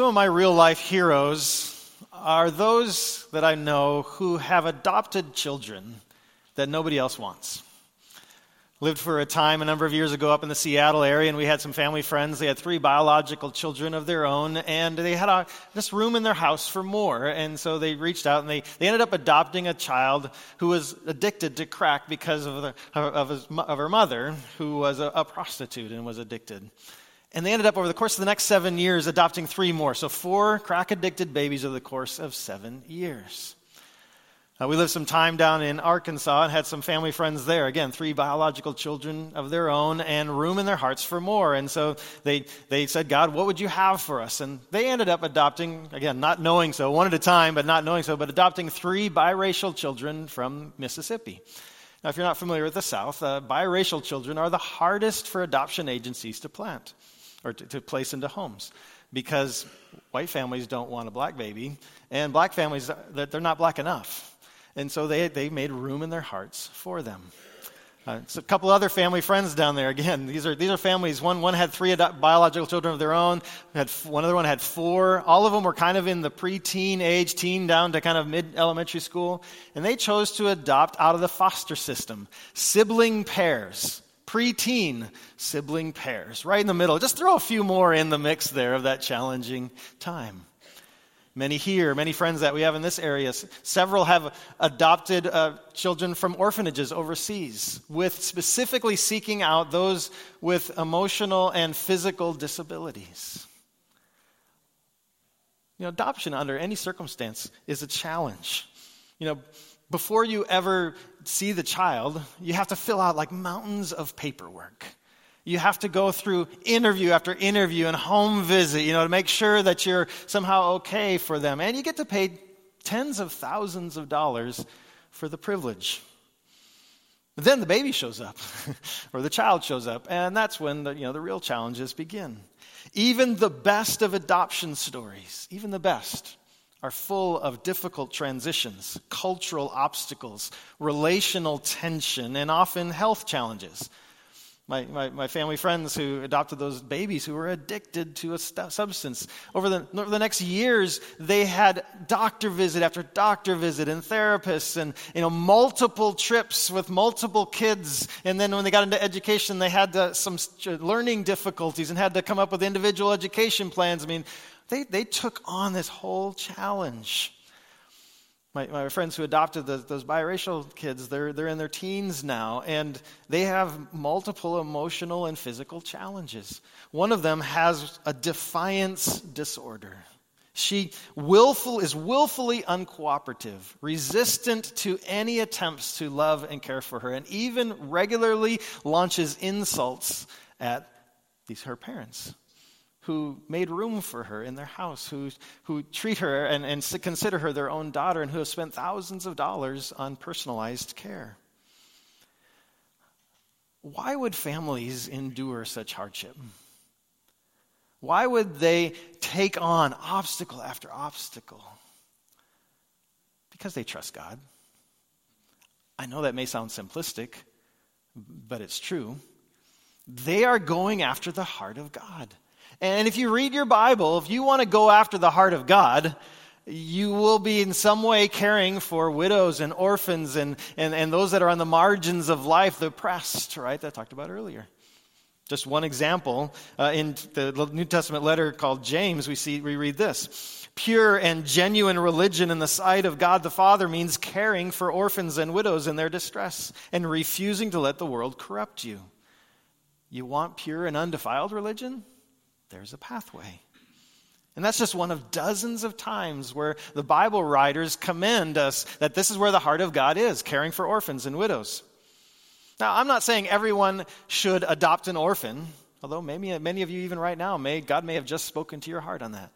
Some of my real life heroes are those that I know who have adopted children that nobody else wants. Lived for a time a number of years ago up in the Seattle area, and we had some family friends. They had three biological children of their own, and they had a, this room in their house for more. And so they reached out and they, they ended up adopting a child who was addicted to crack because of, the, of, his, of her mother, who was a, a prostitute and was addicted. And they ended up over the course of the next seven years adopting three more. So, four crack addicted babies over the course of seven years. Uh, we lived some time down in Arkansas and had some family friends there. Again, three biological children of their own and room in their hearts for more. And so they, they said, God, what would you have for us? And they ended up adopting, again, not knowing so, one at a time, but not knowing so, but adopting three biracial children from Mississippi. Now, if you're not familiar with the South, uh, biracial children are the hardest for adoption agencies to plant or to, to place into homes because white families don't want a black baby, and black families, that they're not black enough. And so they, they made room in their hearts for them. Uh, so a couple other family friends down there. Again, these are, these are families. One, one had three biological children of their own. Had, one other one had four. All of them were kind of in the preteen age, teen down to kind of mid elementary school. And they chose to adopt out of the foster system sibling pairs preteen sibling pairs, right in the middle. Just throw a few more in the mix there of that challenging time. Many here, many friends that we have in this area, several have adopted uh, children from orphanages overseas, with specifically seeking out those with emotional and physical disabilities. You know, adoption under any circumstance is a challenge. You know, before you ever see the child, you have to fill out like mountains of paperwork. You have to go through interview after interview and home visit, you know, to make sure that you're somehow okay for them. And you get to pay tens of thousands of dollars for the privilege. But then the baby shows up, or the child shows up, and that's when the, you know, the real challenges begin. Even the best of adoption stories, even the best, are full of difficult transitions, cultural obstacles, relational tension, and often health challenges. My, my, my, family friends who adopted those babies who were addicted to a st- substance. Over the, over the next years, they had doctor visit after doctor visit and therapists and you know, multiple trips with multiple kids. And then when they got into education, they had to, some uh, learning difficulties and had to come up with individual education plans. I mean, they, they took on this whole challenge. My, my friends who adopted the, those biracial kids, they're, they're in their teens now, and they have multiple emotional and physical challenges. One of them has a defiance disorder. She willful, is willfully uncooperative, resistant to any attempts to love and care for her, and even regularly launches insults at these her parents who made room for her in their house, who, who treat her and, and consider her their own daughter, and who have spent thousands of dollars on personalized care. Why would families endure such hardship? Why would they take on obstacle after obstacle? Because they trust God. I know that may sound simplistic, but it's true. They are going after the heart of God. And if you read your Bible, if you want to go after the heart of God, you will be in some way caring for widows and orphans and, and, and those that are on the margins of life, the oppressed, right? That I talked about earlier. Just one example, uh, in the New Testament letter called James, we see we read this. Pure and genuine religion in the sight of God the Father means caring for orphans and widows in their distress and refusing to let the world corrupt you. You want pure and undefiled religion? There's a pathway. And that's just one of dozens of times where the Bible writers commend us that this is where the heart of God is, caring for orphans and widows. Now, I'm not saying everyone should adopt an orphan, although maybe many of you, even right now, may, God may have just spoken to your heart on that.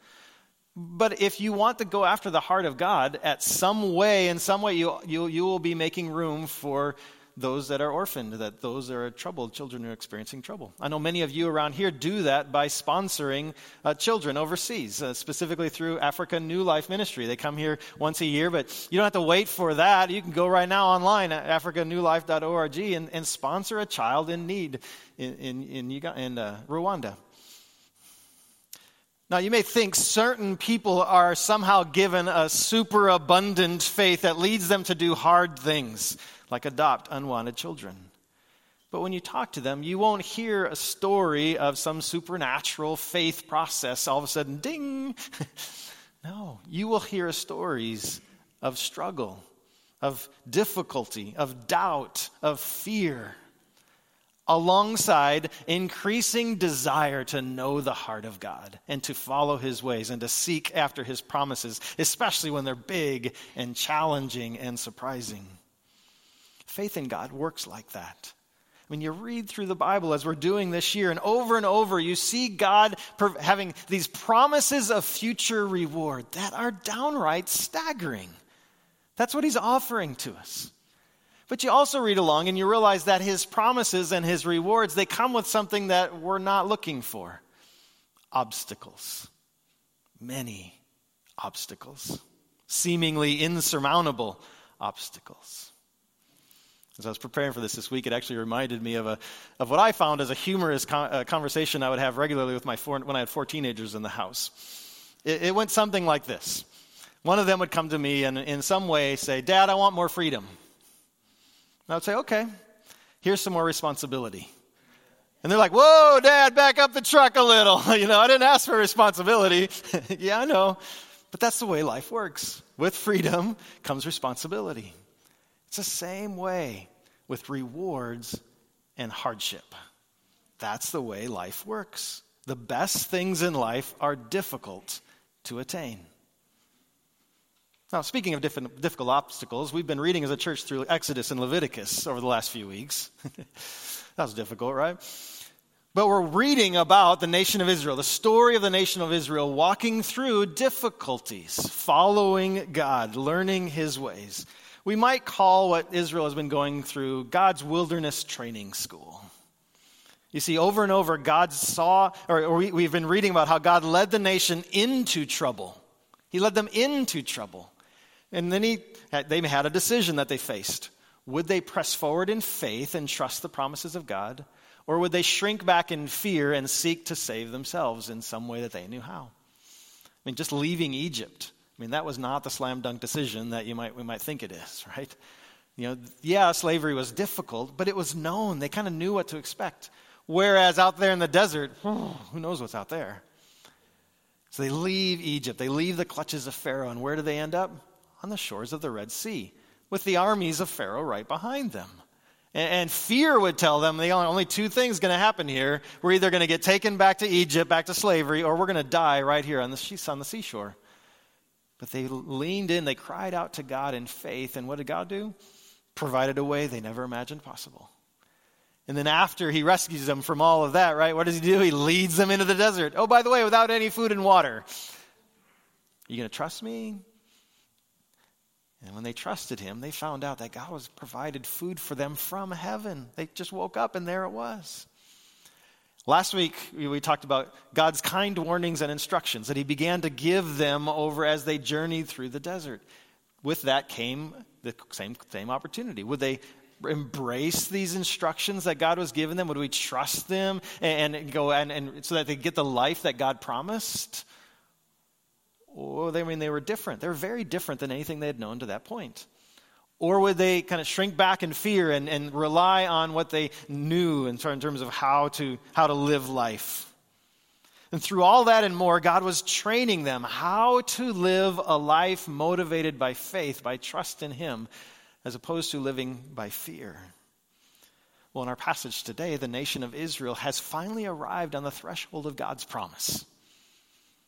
But if you want to go after the heart of God, at some way, in some way, you, you, you will be making room for those that are orphaned, that those that are troubled, children are experiencing trouble. I know many of you around here do that by sponsoring uh, children overseas, uh, specifically through Africa New Life Ministry. They come here once a year, but you don't have to wait for that. You can go right now online at africanewlife.org and, and sponsor a child in need in, in, in, in uh, Rwanda. Now, you may think certain people are somehow given a super abundant faith that leads them to do hard things like adopt unwanted children. But when you talk to them, you won't hear a story of some supernatural faith process all of a sudden, ding. no, you will hear stories of struggle, of difficulty, of doubt, of fear, alongside increasing desire to know the heart of God and to follow his ways and to seek after his promises, especially when they're big and challenging and surprising. Faith in God works like that. When you read through the Bible as we're doing this year, and over and over, you see God having these promises of future reward that are downright staggering. That's what He's offering to us. But you also read along and you realize that His promises and His rewards, they come with something that we're not looking for obstacles. Many obstacles, seemingly insurmountable obstacles. As I was preparing for this this week, it actually reminded me of, a, of what I found as a humorous con- uh, conversation I would have regularly with my four, when I had four teenagers in the house. It, it, went something like this. One of them would come to me and in some way say, Dad, I want more freedom. I would say, okay, here's some more responsibility. And they're like, whoa, Dad, back up the truck a little. you know, I didn't ask for responsibility. yeah, I know. But that's the way life works. With freedom comes responsibility. It's the same way with rewards and hardship. That's the way life works. The best things in life are difficult to attain. Now, speaking of difficult obstacles, we've been reading as a church through Exodus and Leviticus over the last few weeks. that was difficult, right? But we're reading about the nation of Israel, the story of the nation of Israel walking through difficulties, following God, learning his ways. We might call what Israel has been going through God's wilderness training school. You see, over and over, God saw, or, we, we've been reading about how God led the nation into trouble. He led them into trouble. And then he, they had a decision that they faced. Would they press forward in faith and trust the promises of God? Or would they shrink back in fear and seek to save themselves in some way that they knew how? I mean, just leaving Egypt I mean, that was not the slam dunk decision that you might, we might think it is, right? You know, yeah, slavery was difficult, but it was known. They kind of knew what to expect. Whereas out there in the desert, who knows what's out there? So they leave Egypt. They leave the clutches of Pharaoh. And where do they end up? On the shores of the Red Sea, with the armies of Pharaoh right behind them. And, fear would tell them the only two things going to happen here. We're either going to get taken back to Egypt, back to slavery, or we're going to die right here on the, on the seashore. But they leaned in, they cried out to God in faith. And what did God do? Provided a way they never imagined possible. And then after he rescues them from all of that, right, what does he do? He leads them into the desert. Oh, by the way, without any food and water. Are you going to trust me? And when they trusted him, they found out that God was provided food for them from heaven. They just woke up and there it was. Last week, we talked about God's kind warnings and instructions that He began to give them over as they journeyed through the desert. With that came the same, same opportunity. Would they embrace these instructions that God was giving them? Would we trust them and, and go and, and so that they get the life that God promised? Or they I mean they were different. They were very different than anything they had known to that point. Or would they kind of shrink back in fear and, and rely on what they knew in terms of how to, how to live life? And through all that and more, God was training them how to live a life motivated by faith, by trust in Him, as opposed to living by fear. Well, in our passage today, the nation of Israel has finally arrived on the threshold of God's promise.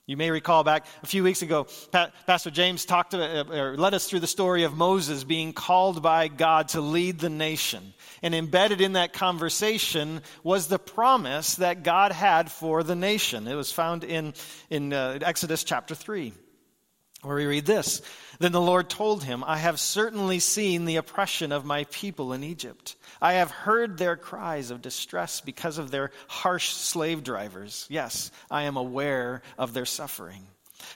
You may recall back a few weeks ago, Pastor James talked to, uh, or led us through the story of Moses being called by God to lead the nation. And embedded in that conversation was the promise that God had for the nation. It was found in, in uh, Exodus chapter 3, where we read this Then the Lord told him, I have certainly seen the oppression of my people in Egypt I have heard their cries of distress because of their harsh slave drivers. Yes, I am aware of their suffering.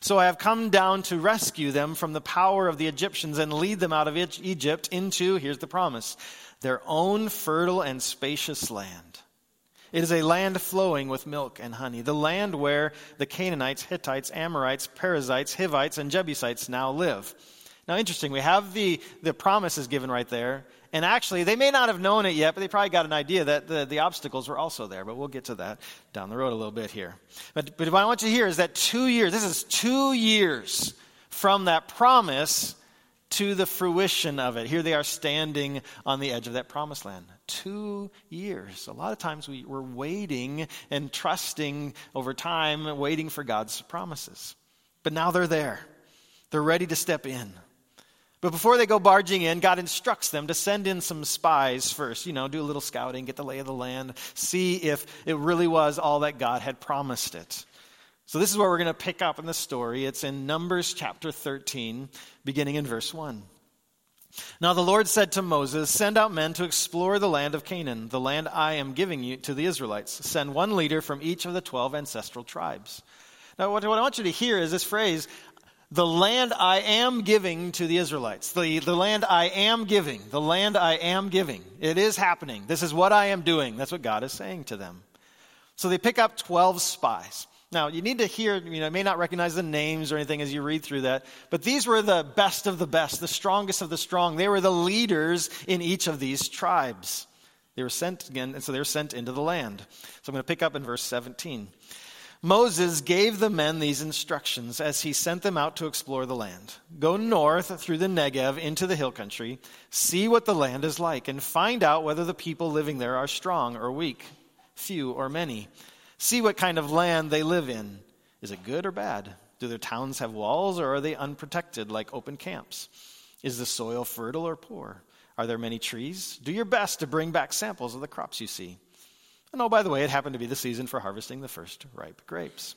So I have come down to rescue them from the power of the Egyptians and lead them out of Egypt into, here's the promise, their own fertile and spacious land. It is a land flowing with milk and honey, the land where the Canaanites, Hittites, Amorites, Perizzites, Hivites, and Jebusites now live. Now, interesting, we have the, the promises given right there, and actually, they may not have known it yet, but they probably got an idea that the, the obstacles were also there. But we'll get to that down the road a little bit here. But, but what I want you to hear is that two years, this is two years from that promise to the fruition of it. Here they are standing on the edge of that promised land. Two years. A lot of times we, we're waiting and trusting over time, waiting for God's promises. But now they're there. They're ready to step in. But before they go barging in, God instructs them to send in some spies first. You know, do a little scouting, get the lay of the land, see if it really was all that God had promised it. So, this is where we're going to pick up in the story. It's in Numbers chapter 13, beginning in verse 1. Now the Lord said to Moses, Send out men to explore the land of Canaan, the land I am giving you to the Israelites. Send one leader from each of the 12 ancestral tribes. Now, what I want you to hear is this phrase the land I am giving to the Israelites. The, the land I am giving. The land I am giving. It is happening. This is what I am doing. That's what God is saying to them. So they pick up 12 spies. Now, you need to hear, you know, may not recognize the names or anything as you read through that, but these were the best of the best, the strongest of the strong. They were the leaders in each of these tribes. They were sent again, and so they were sent into the land. So I'm going to pick up in verse 17. Moses gave the men these instructions as he sent them out to explore the land. Go north through the Negev into the hill country, see what the land is like, and find out whether the people living there are strong or weak, few or many. See what kind of land they live in. Is it good or bad? Do their towns have walls or are they unprotected like open camps? Is the soil fertile or poor? Are there many trees? Do your best to bring back samples of the crops you see. And oh, by the way, it happened to be the season for harvesting the first ripe grapes.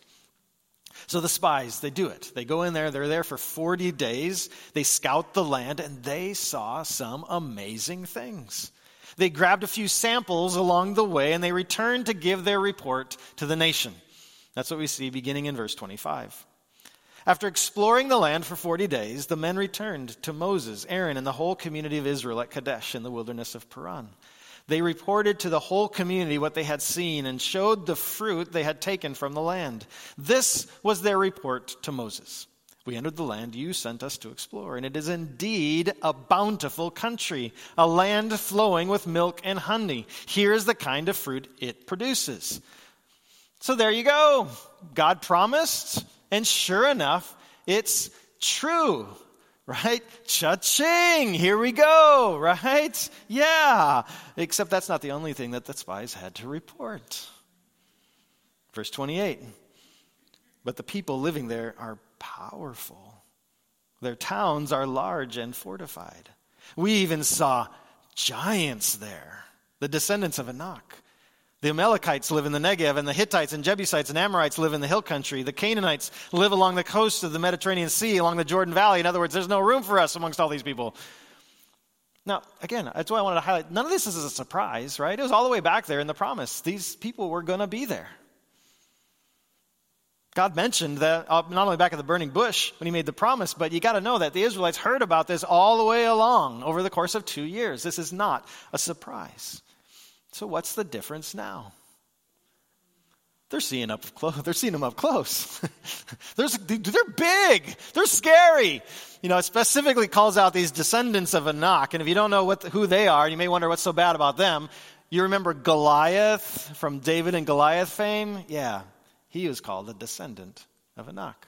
So the spies, they do it. They go in there, they're there for 40 days. They scout the land, and they saw some amazing things. They grabbed a few samples along the way, and they returned to give their report to the nation. That's what we see beginning in verse 25. After exploring the land for 40 days, the men returned to Moses, Aaron, and the whole community of Israel at Kadesh in the wilderness of Paran. They reported to the whole community what they had seen and showed the fruit they had taken from the land. This was their report to Moses. We entered the land you sent us to explore, and it is indeed a bountiful country, a land flowing with milk and honey. Here is the kind of fruit it produces. So there you go. God promised, and sure enough, it's true right? Cha-ching! Here we go, right? Yeah. Except that's not the only thing that the spies had to report. Verse 28. But the people living there are powerful. Their towns are large and fortified. We even saw giants there, the descendants of Anak. The Amalekites live in the Negev, and the Hittites and Jebusites and Amorites live in the hill country. The Canaanites live along the coast of the Mediterranean Sea, along the Jordan Valley. In other words, there's no room for us amongst all these people. Now, again, that's why I wanted to highlight none of this is a surprise, right? It was all the way back there in the promise. These people were going to be there. God mentioned that uh, not only back at the burning bush when he made the promise, but you got to know that the Israelites heard about this all the way along over the course of two years. This is not a surprise. So, what's the difference now? They're seeing up close. They're seeing them up close. they're, they're big. They're scary. You know, it specifically calls out these descendants of Anak. And if you don't know what, who they are, you may wonder what's so bad about them. You remember Goliath from David and Goliath fame? Yeah, he was called a descendant of Anak.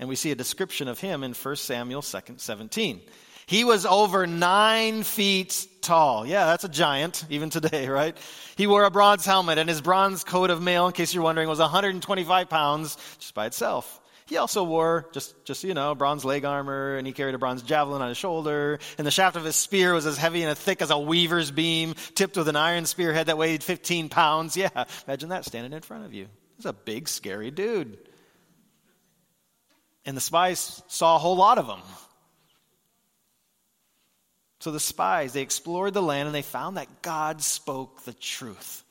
And we see a description of him in 1 Samuel 17. He was over nine feet tall. Yeah, that's a giant, even today, right? He wore a bronze helmet, and his bronze coat of mail, in case you're wondering, was 125 pounds just by itself. He also wore, just, just so you know, bronze leg armor, and he carried a bronze javelin on his shoulder, and the shaft of his spear was as heavy and as thick as a weaver's beam, tipped with an iron spearhead that weighed 15 pounds. Yeah, imagine that standing in front of you. He's a big, scary dude. And the spies saw a whole lot of them. So the spies, they explored the land and they found that God spoke the truth.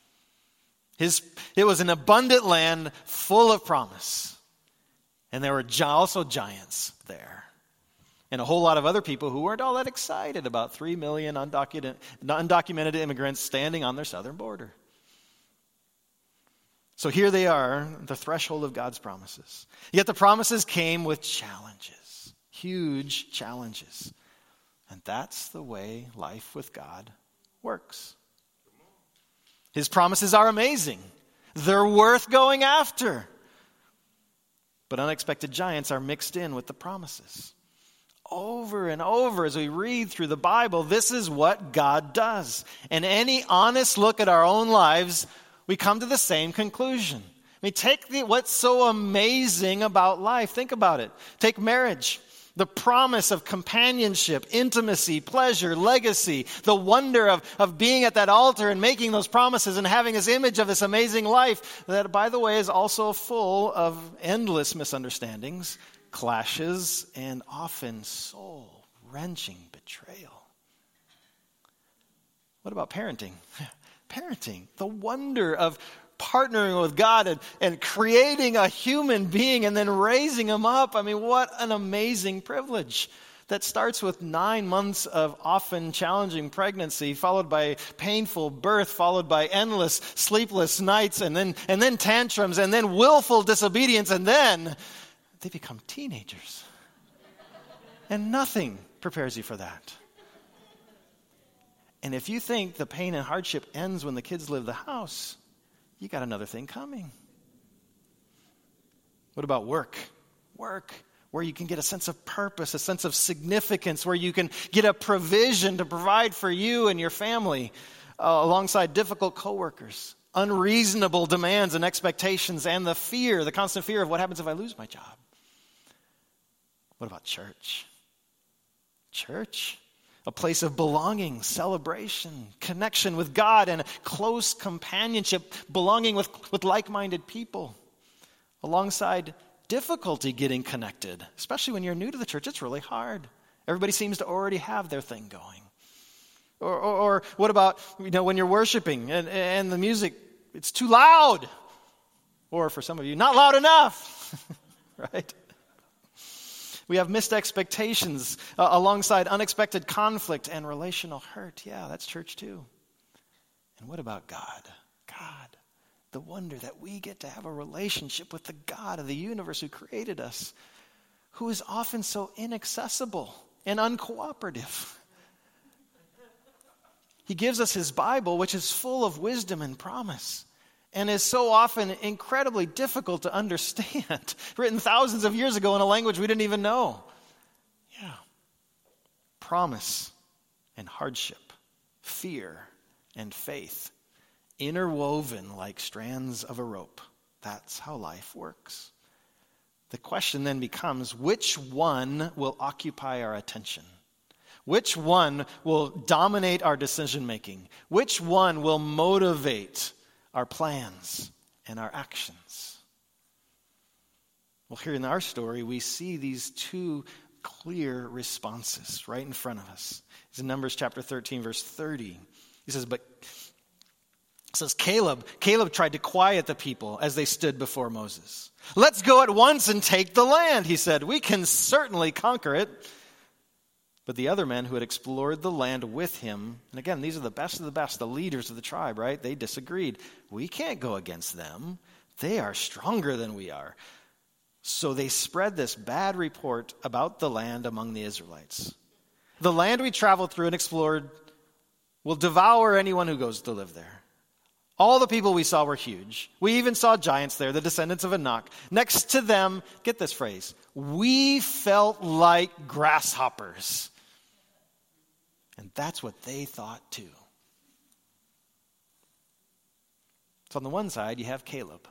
His, it was an abundant land full of promise. And there were also giants there. And a whole lot of other people who weren't all that excited about 3 million undocumented, undocumented immigrants standing on their southern border. So here they are, the threshold of God's promises. Yet the promises came with challenges, huge challenges. And that's the way life with God works. His promises are amazing, they're worth going after. But unexpected giants are mixed in with the promises. Over and over as we read through the Bible, this is what God does. And any honest look at our own lives, we come to the same conclusion. I mean, take the, what's so amazing about life. Think about it. Take marriage the promise of companionship, intimacy, pleasure, legacy, the wonder of, of being at that altar and making those promises and having this image of this amazing life that, by the way, is also full of endless misunderstandings, clashes, and often soul wrenching betrayal. What about parenting? parenting, the wonder of partnering with God and, and creating a human being and then raising him up. I mean, what an amazing privilege that starts with nine months of often challenging pregnancy, followed by painful birth, followed by endless sleepless nights, and then, and then tantrums, and then willful disobedience, and then they become teenagers. and nothing prepares you for that. And if you think the pain and hardship ends when the kids leave the house, you got another thing coming. What about work? Work, where you can get a sense of purpose, a sense of significance, where you can get a provision to provide for you and your family uh, alongside difficult coworkers, unreasonable demands and expectations, and the fear, the constant fear of what happens if I lose my job. What about church? Church? A place of belonging, celebration, connection with God, and close companionship, belonging with, with like minded people, alongside difficulty getting connected, especially when you're new to the church. It's really hard. Everybody seems to already have their thing going. Or, or, or what about you know when you're worshiping and, and the music it's too loud, or for some of you, not loud enough, right? We have missed expectations uh, alongside unexpected conflict and relational hurt. Yeah, that's church too. And what about God? God. The wonder that we get to have a relationship with the God of the universe who created us, who is often so inaccessible and uncooperative. He gives us his Bible, which is full of wisdom and promise and is so often incredibly difficult to understand, written thousands of years ago in a language we didn't even know. Yeah. Promise and hardship, fear and faith, interwoven like strands of a rope. That's how life works. The question then becomes which one will occupy our attention? Which one will dominate our decision making? Which one will motivate our plans and our actions. Well, here in our story, we see these two clear responses right in front of us. It's in Numbers chapter 13, verse 30. He says, But says Caleb, Caleb tried to quiet the people as they stood before Moses. Let's go at once and take the land, he said. We can certainly conquer it. But the other men who had explored the land with him, and again, these are the best of the best, the leaders of the tribe, right? They disagreed. We can't go against them. They are stronger than we are. So they spread this bad report about the land among the Israelites. The land we traveled through and explored will devour anyone who goes to live there. All the people we saw were huge. We even saw giants there, the descendants of Anak. Next to them, get this phrase, we felt like grasshoppers. And that's what they thought too. So on the one side, you have Caleb.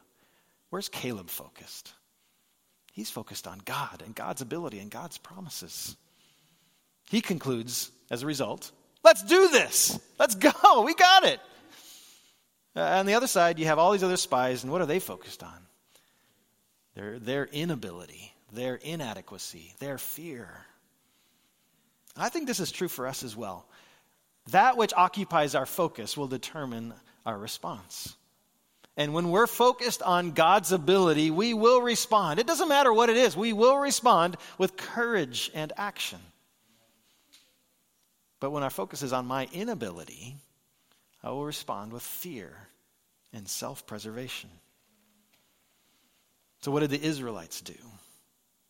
Where's Caleb focused? He's focused on God and God's ability and God's promises. He concludes, as a result, let's do this. Let's go. We got it. Uh, on the other side, you have all these other spies, and what are they focused on? Their, their inability, their inadequacy, their fear. I think this is true for us as well. That which occupies our focus will determine our response. And when we're focused on God's ability, we will respond. It doesn't matter what it is, we will respond with courage and action. But when our focus is on my inability, I will respond with fear and self preservation. So, what did the Israelites do?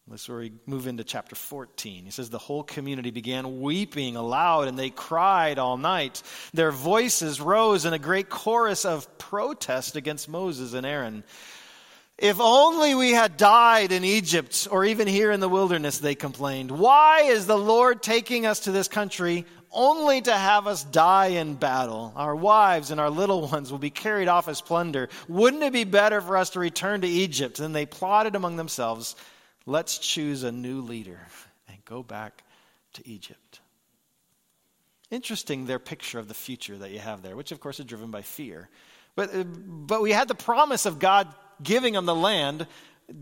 That's where we move into chapter 14. He says, The whole community began weeping aloud, and they cried all night. Their voices rose in a great chorus of protest against Moses and Aaron. If only we had died in Egypt or even here in the wilderness, they complained. Why is the Lord taking us to this country only to have us die in battle. Our wives and our little ones will be carried off as plunder. Wouldn't it be better for us to return to Egypt? And they plotted among themselves, let's choose a new leader and go back to Egypt. Interesting, their picture of the future that you have there, which of course is driven by fear. But, uh, but we had the promise of God giving them the land.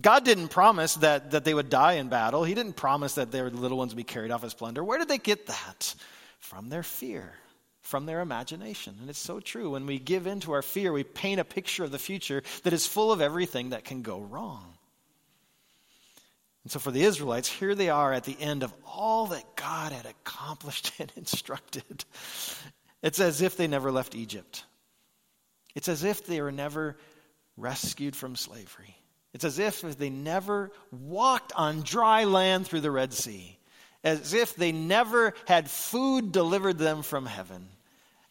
God didn't promise that, that they would die in battle. He didn't promise that their little ones would be carried off as plunder. Where did they get that? From their fear, from their imagination. And it's so true. When we give in to our fear, we paint a picture of the future that is full of everything that can go wrong. And so for the Israelites, here they are at the end of all that God had accomplished and instructed. It's as if they never left Egypt. It's as if they were never rescued from slavery. It's as if they never walked on dry land through the Red Sea as if they never had food delivered them from heaven.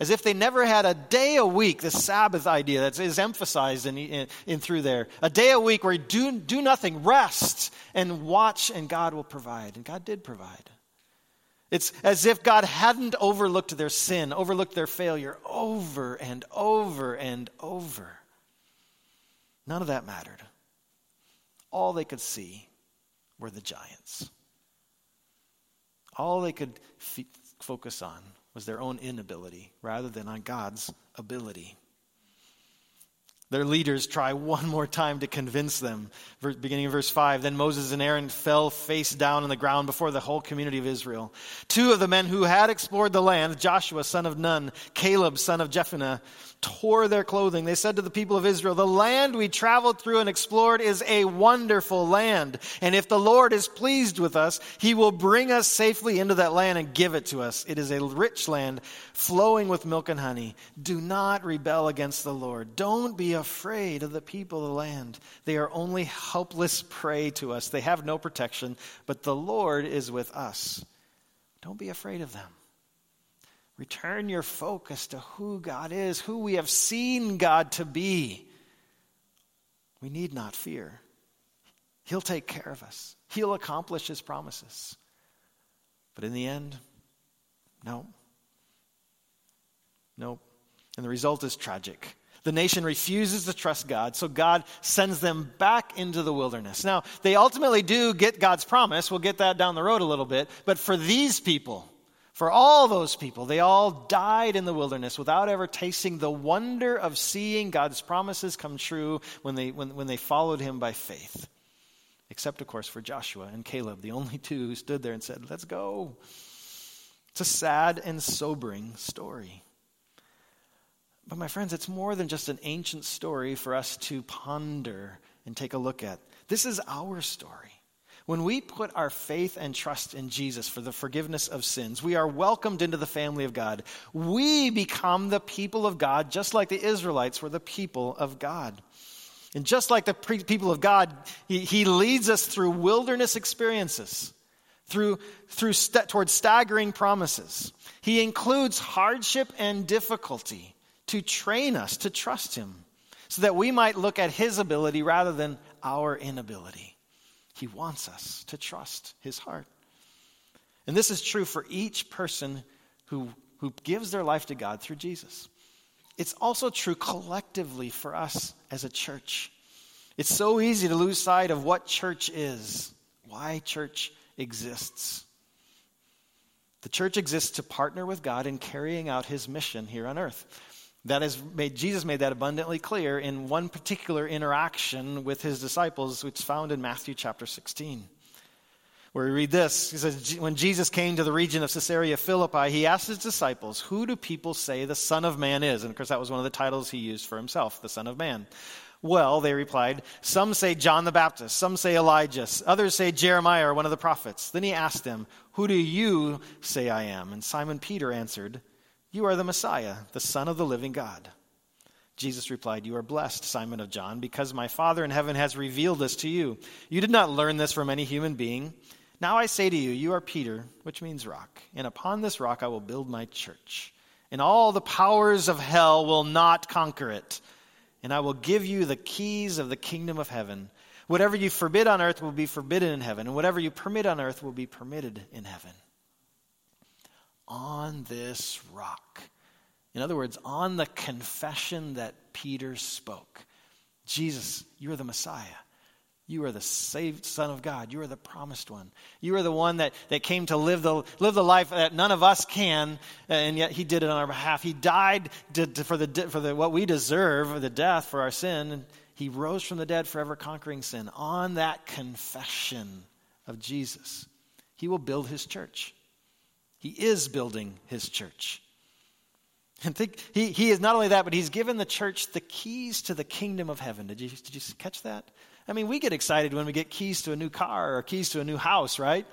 As if they never had a day a week, the Sabbath idea that is emphasized in, in, in through there. A day a week where you do, do nothing, rest, and watch, and God will provide. And God did provide. It's as if God hadn't overlooked their sin, overlooked their failure over and over and over. None of that mattered. All they could see were the giants. All they could f- focus on was their own inability rather than on God's ability. Their leaders try one more time to convince them. Beginning in verse 5 Then Moses and Aaron fell face down on the ground before the whole community of Israel. Two of the men who had explored the land, Joshua son of Nun, Caleb son of Jephunneh, tore their clothing. They said to the people of Israel, The land we traveled through and explored is a wonderful land. And if the Lord is pleased with us, he will bring us safely into that land and give it to us. It is a rich land flowing with milk and honey. Do not rebel against the Lord. Don't be afraid of the people of the land. They are only helpless prey to us. They have no protection, but the Lord is with us. Don't be afraid of them. Return your focus to who God is, who we have seen God to be. We need not fear. He'll take care of us, He'll accomplish His promises. But in the end, no. Nope. And the result is tragic. The nation refuses to trust God, so God sends them back into the wilderness. Now, they ultimately do get God's promise. We'll get that down the road a little bit. But for these people, for all those people, they all died in the wilderness without ever tasting the wonder of seeing God's promises come true when they, when, when they followed him by faith. except, of course, for Joshua and Caleb, the only two who stood there and said, Let's go. It's a sad and sobering story. But, my friends, it's more than just an ancient story for us to ponder and take a look at. This is our story. When we put our faith and trust in Jesus for the forgiveness of sins, we are welcomed into the family of God. We become the people of God, just like the Israelites were the people of God. And just like the pre- people of God, he, he, leads us through wilderness experiences, through, through st- towards staggering promises. He includes hardship and difficulty to train us to trust Him so that we might look at His ability rather than our inability. He wants us to trust His heart. And this is true for each person who, who gives their life to God through Jesus. It's also true collectively for us as a church. It's so easy to lose sight of what church is, why church exists. The church exists to partner with God in carrying out his mission here on earth. That is made, Jesus made that abundantly clear in one particular interaction with his disciples, which is found in Matthew chapter 16, where we read this. He says, When Jesus came to the region of Caesarea Philippi, he asked his disciples, Who do people say the Son of Man is? And of course, that was one of the titles he used for himself, the Son of Man. Well, they replied, Some say John the Baptist, some say Elijah, others say Jeremiah or one of the prophets. Then he asked them, Who do you say I am? And Simon Peter answered, you are the Messiah, the Son of the living God. Jesus replied, You are blessed, Simon of John, because my Father in heaven has revealed this to you. You did not learn this from any human being. Now I say to you, You are Peter, which means rock, and upon this rock I will build my church, and all the powers of hell will not conquer it. And I will give you the keys of the kingdom of heaven. Whatever you forbid on earth will be forbidden in heaven, and whatever you permit on earth will be permitted in heaven on this rock. In other words, on the confession that Peter spoke Jesus, you are the Messiah. You are the saved Son of God. You are the promised one. You are the one that, that came to live the, live the life that none of us can, uh, and yet He did it on our behalf. He died to, to, for, the, for the, what we deserve, the death for our sin. And he rose from the dead, forever conquering sin. On that confession of Jesus, He will build His church. He is building his church. And think, he, he is not only that, but he's given the church the keys to the kingdom of heaven. Did you, did you catch that? I mean, we get excited when we get keys to a new car or keys to a new house, right?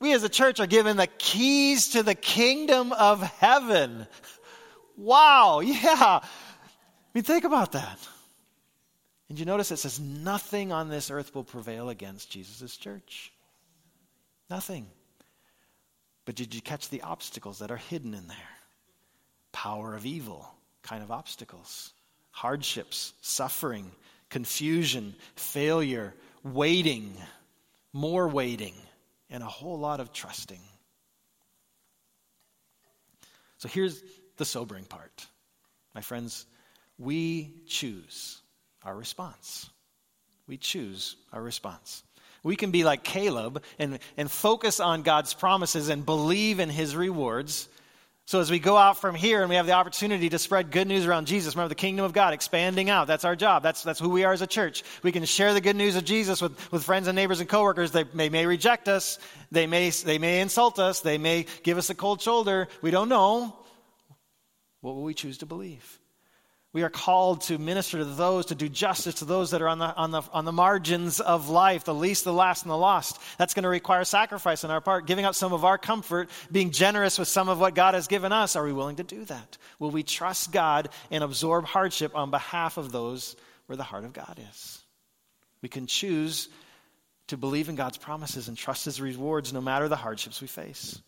We as a church are given the keys to the kingdom of heaven. Wow, yeah. I mean, think about that. And you notice it says, nothing on this earth will prevail against Jesus' church. Nothing. But did you catch the obstacles that are hidden in there? Power of evil kind of obstacles, hardships, suffering, confusion, failure, waiting, more waiting, and a whole lot of trusting. So here's the sobering part. My friends, we choose our response. We choose our response. We can be like Caleb and, and focus on God's promises and believe in his rewards. So as we go out from here and we have the opportunity to spread good news around Jesus, remember the kingdom of God expanding out. That's our job. That's, that's who we are as a church. We can share the good news of Jesus with, with friends and neighbors and coworkers. They, they may reject us. They may, they may insult us. They may give us a cold shoulder. We don't know. What will we choose to believe? We are called to minister to those, to do justice to those that are on the, on the, on the margins of life, the least, the last, and the lost. That's going to require sacrifice on our part, giving up some of our comfort, being generous with some of what God has given us. Are we willing to do that? Will we trust God and absorb hardship on behalf of those where the heart of God is? We can choose to believe in God's promises and trust His rewards no matter the hardships we face.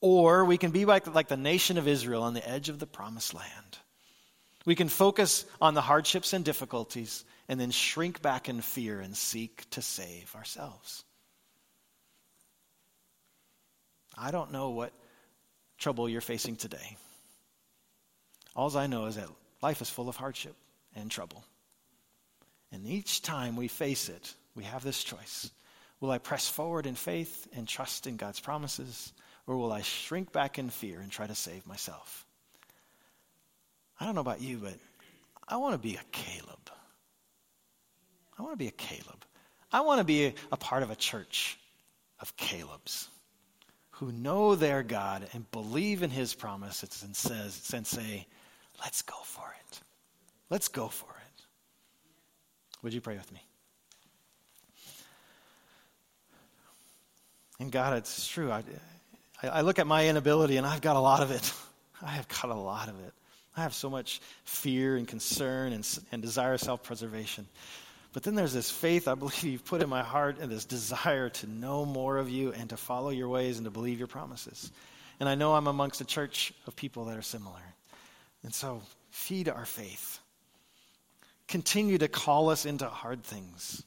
Or we can be like, like the nation of Israel on the edge of the promised land we can focus on the hardships and difficulties and then shrink back in fear and seek to save ourselves. I don't know what trouble you're facing today. All I know is that life is full of hardship and trouble. And each time we face it, we have this choice. Will I press forward in faith and trust in God's promises, or will I shrink back in fear and try to save myself? I don't know about you, but I want to be a Caleb. I want to be a Caleb. I want to be a part of a church of Caleb's who know their God and believe in his promises and says and say, let's go for it. Let's go for it. Would you pray with me? And God, it's true. I, I look at my inability and I've got a lot of it. I have got a lot of it. I have so much fear and concern and, and desire self preservation. But then there's this faith I believe you've put in my heart and this desire to know more of you and to follow your ways and to believe your promises. And I know I'm amongst a church of people that are similar. And so feed our faith. Continue to call us into hard things.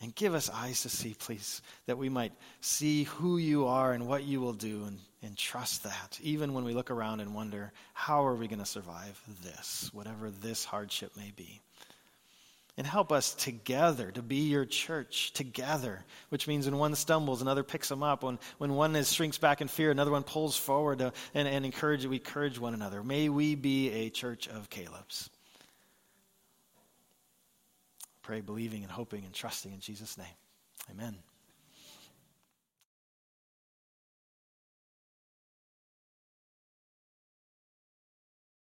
And give us eyes to see, please, that we might see who you are and what you will do and, and trust that, even when we look around and wonder, how are we going to survive this, whatever this hardship may be. And help us together to be your church together, which means when one stumbles, another picks them up. When, when one is, shrinks back in fear, another one pulls forward to, and, and encourage, we encourage one another. May we be a church of Caleb's. Pray, believing and hoping and trusting in Jesus' name. Amen.